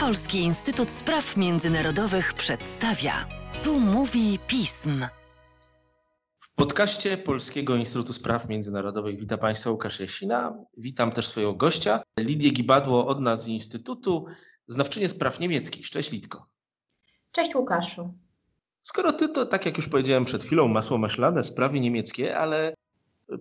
Polski Instytut Spraw Międzynarodowych przedstawia. Tu mówi pism. W podcaście Polskiego Instytutu Spraw Międzynarodowych witam Państwa Łukasz Jasina. Witam też swojego gościa, Lidię Gibadło od nas z Instytutu, znawczynię spraw niemieckich. Cześć Lidko. Cześć Łukaszu. Skoro ty to, tak jak już powiedziałem przed chwilą, masło maślane, sprawy niemieckie, ale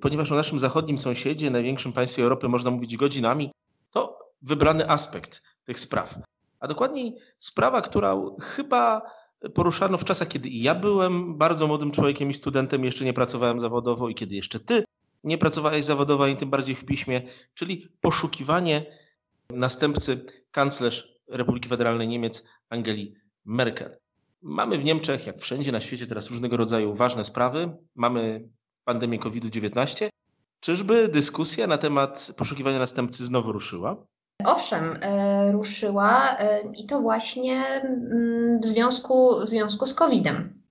ponieważ o naszym zachodnim sąsiedzie, największym państwie Europy można mówić godzinami, to wybrany aspekt tych spraw. A dokładniej sprawa, która chyba poruszano w czasach, kiedy ja byłem bardzo młodym człowiekiem i studentem, jeszcze nie pracowałem zawodowo i kiedy jeszcze ty nie pracowałeś zawodowo, i tym bardziej w piśmie, czyli poszukiwanie następcy kanclerz Republiki Federalnej Niemiec Angeli Merkel. Mamy w Niemczech, jak wszędzie na świecie, teraz różnego rodzaju ważne sprawy. Mamy pandemię COVID-19. Czyżby dyskusja na temat poszukiwania następcy znowu ruszyła? Owszem, e, ruszyła e, i to właśnie mm, w związku, w związku z COVID-em,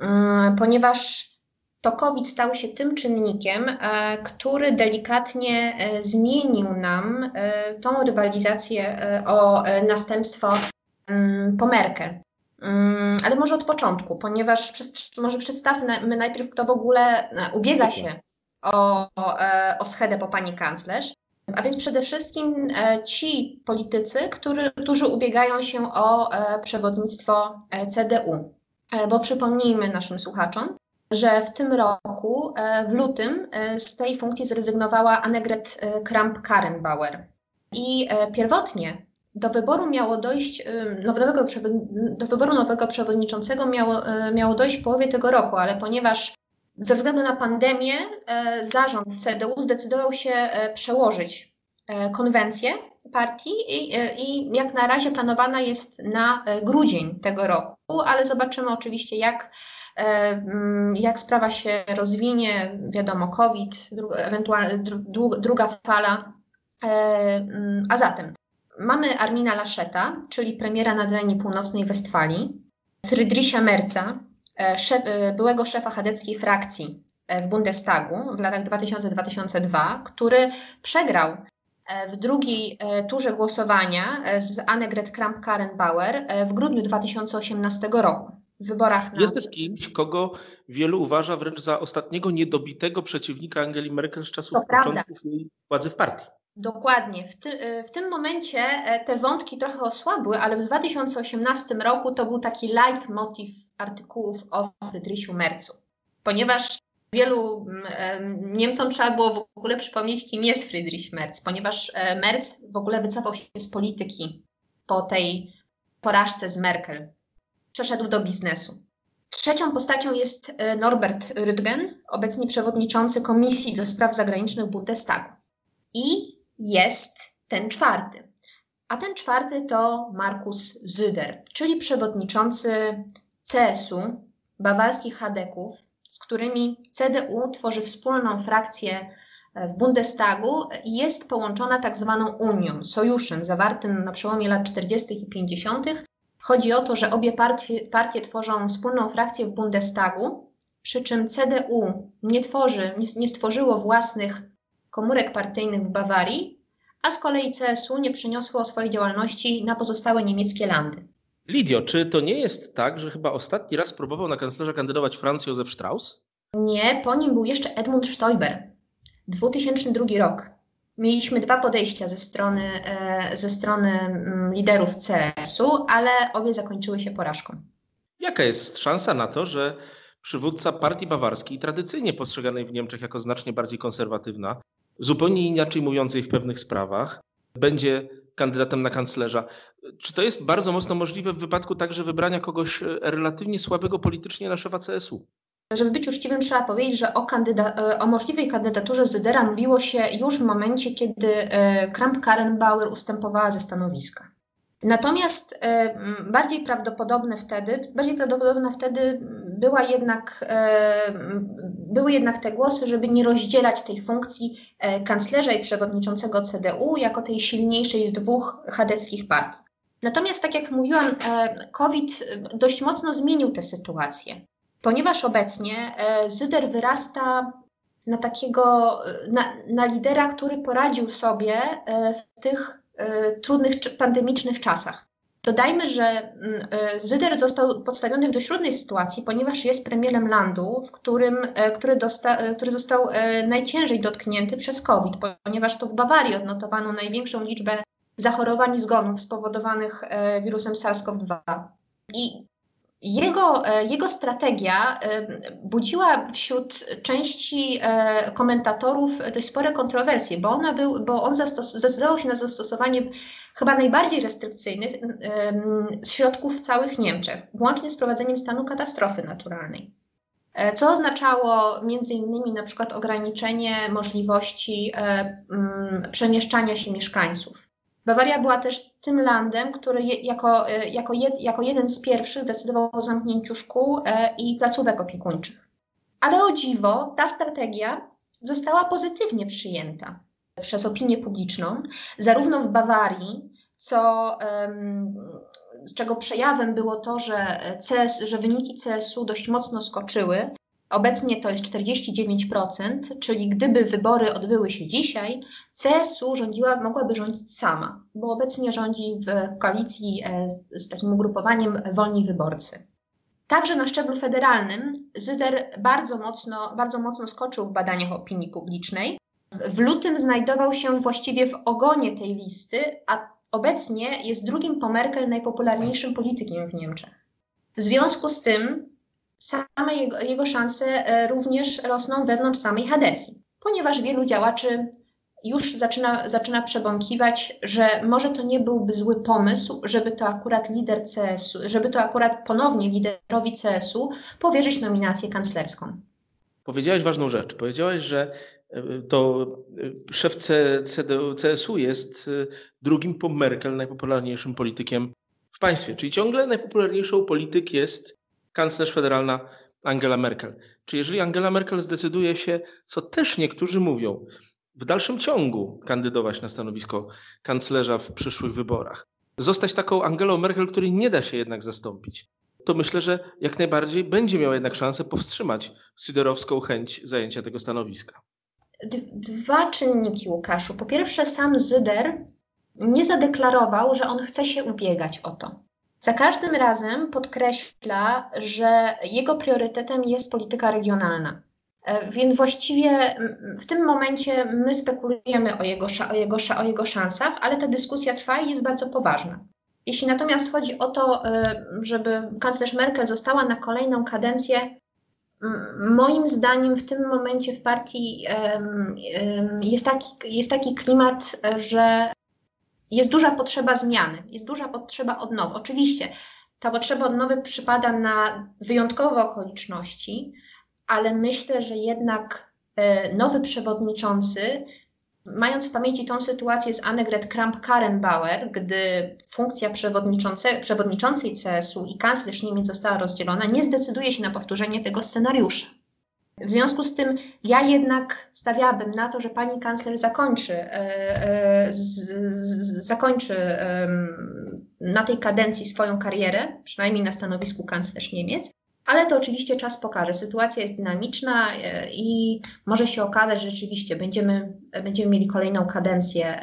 mm, ponieważ to COVID stał się tym czynnikiem, e, który delikatnie zmienił nam tą rywalizację o następstwo mm, po Merkel. Ale może od początku, ponieważ może przedstawmy najpierw, kto w ogóle ubiega się o, o, schedę po pani kanclerz. A więc przede wszystkim e, ci politycy, który, którzy ubiegają się o e, przewodnictwo e, CDU. Bo przypomnijmy naszym słuchaczom, że w tym roku, w lutym, z tej funkcji zrezygnowała Annegret Kramp-Karrenbauer. I pierwotnie do wyboru miało dojść, nowego, do wyboru nowego przewodniczącego miało, miało dojść w połowie tego roku, ale ponieważ ze względu na pandemię e, zarząd CDU zdecydował się e, przełożyć e, konwencję partii i, i jak na razie planowana jest na grudzień tego roku, ale zobaczymy oczywiście jak, mm, jak sprawa się rozwinie, wiadomo COVID, ewentualnie druga fala. Mm, a zatem mamy Armina Laszeta, czyli premiera Nadrenii Północnej Westfalii, Friedricha Merca, szef, e, byłego szefa chadeckiej frakcji e, w Bundestagu w latach 2000-2002, który przegrał w drugiej turze głosowania z Annegret Kramp-Karrenbauer w grudniu 2018 roku. W wyborach na... Jest też kimś, kogo wielu uważa wręcz za ostatniego niedobitego przeciwnika Angeli Merkel z czasów początków jej władzy w partii. Dokładnie. W, ty, e, w, tym momencie e, te wątki trochę osłabły, ale w 2018 roku to był taki leitmotiv artykułów o Friedrichu Mercu. Ponieważ wielu mm, Niemcom trzeba było w ogóle przypomnieć, kim jest Friedrich Merz, ponieważ Merz w ogóle wycofał się z polityki po tej porażce z Merkel. Przeszedł do biznesu. Trzecią postacią jest Norbert Rüttgen, obecnie przewodniczący Komisji do Spraw Zagranicznych Bundestagu. I jest ten czwarty. A ten czwarty to Markus Zyder, czyli przewodniczący CSU, bawarskich Hadeków, z którymi CDU tworzy wspólną frakcję w Bundestagu i jest połączona tak zwaną Unią, sojuszem zawartym na przełomie lat 40. i 50. Chodzi o to, że obie partie, partie tworzą wspólną frakcję w Bundestagu, przy czym CDU nie, tworzy, nie, nie stworzyło własnych komórek partyjnych w Bawarii, a z kolei CSU nie przyniosło swojej działalności na pozostałe niemieckie landy. Lidio, czy to nie jest tak, że chyba ostatni raz próbował na kanclerza kandydować Franz Józef Strauss? Nie, po nim był jeszcze Edmund Stoiber. 2002 rok. Mieliśmy dwa podejścia ze strony, e, ze strony mm, liderów CSU, ale obie zakończyły się porażką. Jaka jest szansa na to, że przywódca partii bawarskiej, tradycyjnie postrzeganej w Niemczech jako znacznie bardziej konserwatywna, zupełnie inaczej mówiącej w pewnych sprawach, będzie kandydatem na kanclerza. Czy to jest bardzo mocno możliwe w wypadku także wybrania kogoś e, relatywnie słabego politycznie na szefa CSU? Żeby być uczciwym, trzeba powiedzieć, że o, kandyda- e, o możliwej kandydaturze Zydera mówiło się już w momencie, kiedy e, Kramp-Karrenbauer ustępowała ze stanowiska. Natomiast bardziej prawdopodobne wtedy, bardziej prawdopodobna wtedy była jednak, były jednak te głosy, żeby nie rozdzielać tej funkcji e, kanclerza i przewodniczącego CDU jako tej silniejszej z dwóch chadeckich partii. Natomiast, tak jak mówiłam, e, COVID dość mocno zmienił tę sytuację, ponieważ obecnie Zyder wyrasta na takiego, na, na lidera, który poradził sobie w tych trudnych pandemicznych czasach. Dodajmy, że mm, Zyder został podstawiony w dość trudnej sytuacji, ponieważ jest premierem landu, w którym, który, dosta, który został najciężej dotknięty przez COVID, ponieważ to w Bawarii odnotowano największą liczbę zachorowań i zgonów spowodowanych wirusem SARS-CoV-2. I jego, e, jego strategia e, budziła wśród części e, komentatorów dość spore kontrowersje, bo, ona był, bo on zdecydował się na zastosowanie chyba najbardziej restrykcyjnych środków w całych Niemczech, włącznie z prowadzeniem stanu katastrofy naturalnej. Co oznaczało między innymi na przykład ograniczenie możliwości przemieszczania się mieszkańców. Bawaria była też tym landem, który je, jako, e, jako, jed, jako jeden z pierwszych zdecydował o zamknięciu szkół e, i placówek opiekuńczych. Ale o dziwo, ta strategia została pozytywnie przyjęta przez opinię publiczną, zarówno w Bawarii, co, z czego przejawem było to, że, CS, że wyniki CSU dość mocno skoczyły, Obecnie to jest 49%, czyli gdyby wybory odbyły się dzisiaj, CSU rządziła, mogłaby rządzić sama, bo obecnie rządzi w koalicji e, z takim ugrupowaniem Wolni Wyborcy. Także na szczeblu federalnym Zyder bardzo mocno, bardzo mocno skoczył w badaniach opinii publicznej. W lutym znajdował się właściwie w ogonie tej listy, a obecnie jest drugim po Merkel najpopularniejszym politykiem w Niemczech. W związku z tym same jego, jego szanse e, również rosną wewnątrz samej Hadesji, ponieważ wielu działaczy już zaczyna, zaczyna przebąkiwać, że może to nie byłby zły pomysł, żeby to akurat lider CS-u, żeby to akurat ponownie liderowi CS-u powierzyć nominację kanclerską. Powiedziałaś ważną rzecz. Powiedziałaś, że e, to e, szef CSU jest drugim po Merkel najpopularniejszym politykiem w państwie. Czyli ciągle najpopularniejszą polityk jest kanclerz federalna Angela Merkel. Czy jeżeli Angela Merkel zdecyduje się, co też niektórzy mówią, w dalszym ciągu kandydować na stanowisko kanclerza w przyszłych wyborach, zostać taką Angelą Merkel, której nie da się jednak zastąpić, to myślę, że jak najbardziej będzie miał jednak szansę powstrzymać syderowską chęć zajęcia tego stanowiska. Dwa czynniki, Łukaszu. Po pierwsze, sam Zyder nie zadeklarował, że on chce się ubiegać o to. Za każdym razem podkreśla, że jego priorytetem jest polityka regionalna. E, więc właściwie w tym momencie my spekulujemy o jego, o, jego, o jego szansach, ale ta dyskusja trwa i jest bardzo poważna. Jeśli natomiast chodzi o to, e, żeby kanclerz Merkel została na kolejną kadencję, moim zdaniem w tym momencie w partii jest taki, jest taki klimat, że jest duża potrzeba zmiany, jest duża potrzeba odnowy. Oczywiście ta potrzeba odnowy przypada na wyjątkowe okoliczności, ale myślę, że jednak e, nowy przewodniczący, mając w pamięci tą sytuację z Annegret Kramp-Karrenbauer, gdy funkcja przewodniczącej CSU i kanclerz Niemiec została rozdzielona, nie zdecyduje się na powtórzenie tego scenariusza. W związku z tym ja jednak stawiałabym na to, że pani kanclerz zakończy, e, e, zakończy na tej kadencji swoją karierę, przynajmniej na stanowisku kanclerz Niemiec. Ale to oczywiście czas pokaże. Sytuacja jest dynamiczna e, i może się okazać, że rzeczywiście będziemy, będziemy mieli kolejną kadencję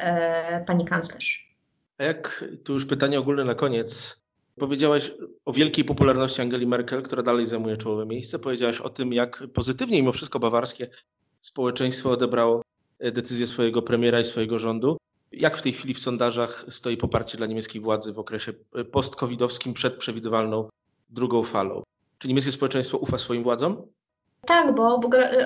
pani kanclerz. A jak, tu już pytanie ogólne na koniec, Powiedziałaś o wielkiej popularności Angeli Merkel, która dalej zajmuje czołowe miejsce. Powiedziałaś o tym, jak pozytywnie mimo wszystko bawarskie społeczeństwo odebrało e, decyzję swojego premiera i swojego rządu. Jak w tej chwili w sondażach stoi poparcie dla niemieckiej władzy w okresie e, post-covidowskim przed przewidywalną drugą falą? Czy niemieckie społeczeństwo ufa swoim władzom? Tak, bo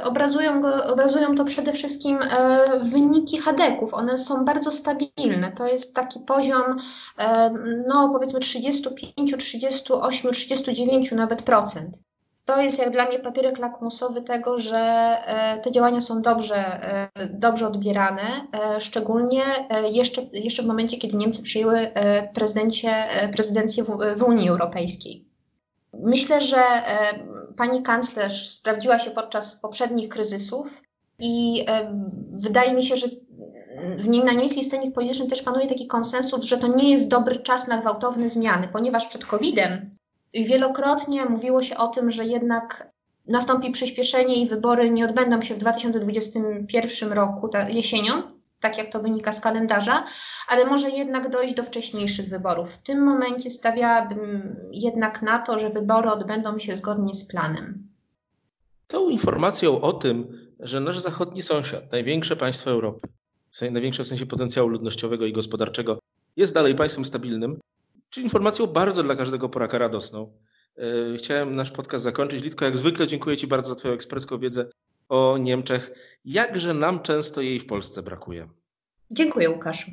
obrazują, go, obrazują to przede wszystkim e, wyniki hadeków. One są bardzo stabilne. To jest taki poziom, e, no powiedzmy 35, 38, 39 nawet procent. To jest jak dla mnie papierek lakmusowy tego, że e, te działania są dobrze, e, dobrze odbierane, e, szczególnie e, jeszcze, jeszcze w momencie, kiedy Niemcy przyjęły prezydencję w, w Unii Europejskiej. Myślę, że pani kanclerz sprawdziła się podczas poprzednich kryzysów i e, wydaje mi się, że w nim na niemieckiej scenie politycznej też panuje taki konsensus, że to nie jest dobry czas na gwałtowne zmiany, ponieważ przed COVID-em wielokrotnie mówiło się o tym, że jednak nastąpi przyspieszenie i wybory nie odbędą się w 2021 roku, ta, jesienią, tak jak to wynika z kalendarza, ale może jednak dojść do wcześniejszych wyborów. W tym momencie stawiałabym jednak na to, że wybory odbędą się zgodnie z planem. Tą informacją o tym, że nasz zachodni sąsiad, największe państwo Europy, największe w sensie potencjału ludnościowego i gospodarczego, jest dalej państwem stabilnym, czy informacją bardzo dla każdego Polaka radosną. E, chciałem nasz podcast zakończyć. Litko, jak zwykle dziękuję Ci bardzo za Twoją ekspreską wiedzę o Niemczech. Jakże nam często jej w Polsce brakuje. Dziękuję, Łukaszu.